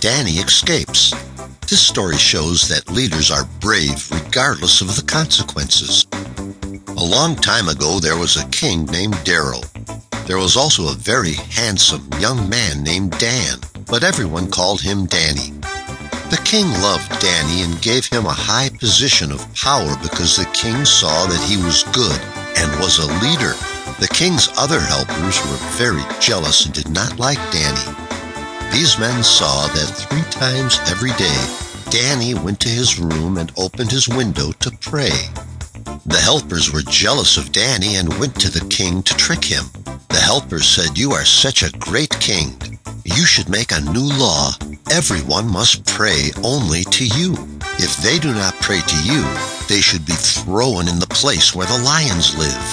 Danny escapes. This story shows that leaders are brave regardless of the consequences. A long time ago, there was a king named Daryl. There was also a very handsome young man named Dan, but everyone called him Danny. The king loved Danny and gave him a high position of power because the king saw that he was good and was a leader. The king's other helpers were very jealous and did not like Danny. These men saw that three times every day Danny went to his room and opened his window to pray. The helpers were jealous of Danny and went to the king to trick him. The helpers said, You are such a great king. You should make a new law. Everyone must pray only to you. If they do not pray to you, they should be thrown in the place where the lions live.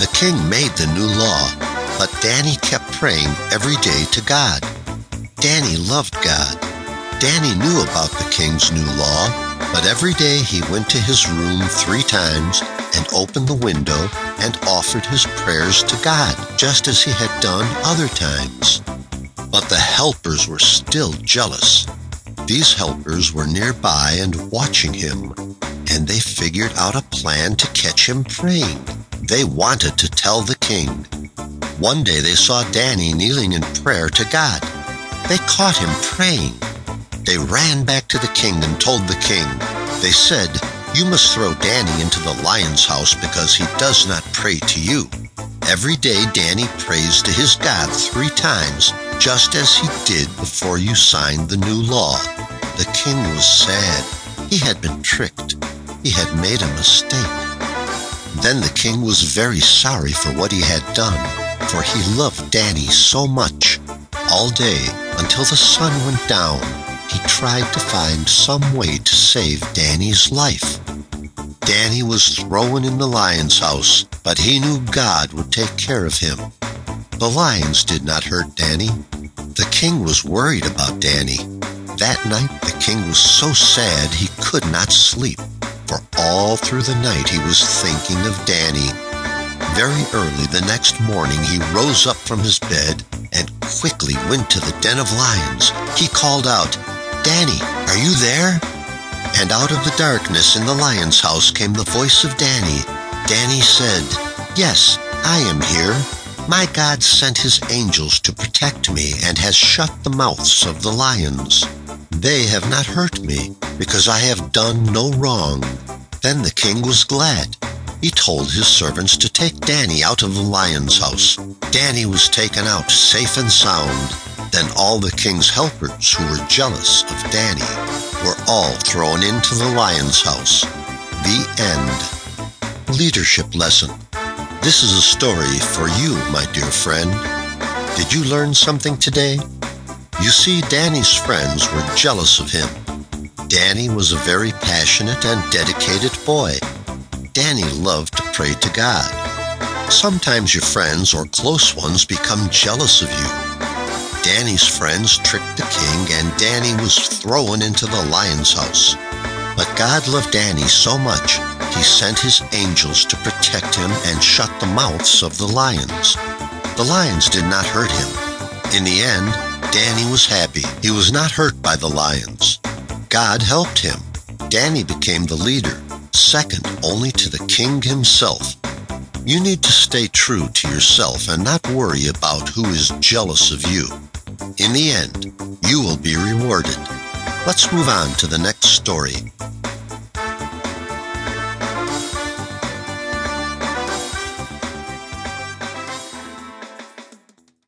The king made the new law, but Danny kept praying every day to God. Danny loved God. Danny knew about the king's new law, but every day he went to his room three times and opened the window and offered his prayers to God, just as he had done other times. But the helpers were still jealous. These helpers were nearby and watching him, and they figured out a plan to catch him praying. They wanted to tell the king. One day they saw Danny kneeling in prayer to God. They caught him praying. They ran back to the king and told the king. They said, You must throw Danny into the lion's house because he does not pray to you. Every day Danny prays to his God three times, just as he did before you signed the new law. The king was sad. He had been tricked. He had made a mistake. Then the king was very sorry for what he had done, for he loved Danny so much. All day, until the sun went down, he tried to find some way to save Danny's life. Danny was thrown in the lion's house, but he knew God would take care of him. The lions did not hurt Danny. The king was worried about Danny. That night, the king was so sad he could not sleep, for all through the night he was thinking of Danny. Very early the next morning, he rose up from his bed and quickly went to the den of lions. He called out, Danny, are you there? And out of the darkness in the lion's house came the voice of Danny. Danny said, Yes, I am here. My God sent his angels to protect me and has shut the mouths of the lions. They have not hurt me because I have done no wrong. Then the king was glad he told his servants to take Danny out of the lion's house. Danny was taken out safe and sound. Then all the king's helpers who were jealous of Danny were all thrown into the lion's house. The end. Leadership lesson. This is a story for you, my dear friend. Did you learn something today? You see, Danny's friends were jealous of him. Danny was a very passionate and dedicated boy. Danny loved to pray to God. Sometimes your friends or close ones become jealous of you. Danny's friends tricked the king, and Danny was thrown into the lion's house. But God loved Danny so much, he sent his angels to protect him and shut the mouths of the lions. The lions did not hurt him. In the end, Danny was happy. He was not hurt by the lions. God helped him. Danny became the leader second only to the king himself. You need to stay true to yourself and not worry about who is jealous of you. In the end, you will be rewarded. Let's move on to the next story.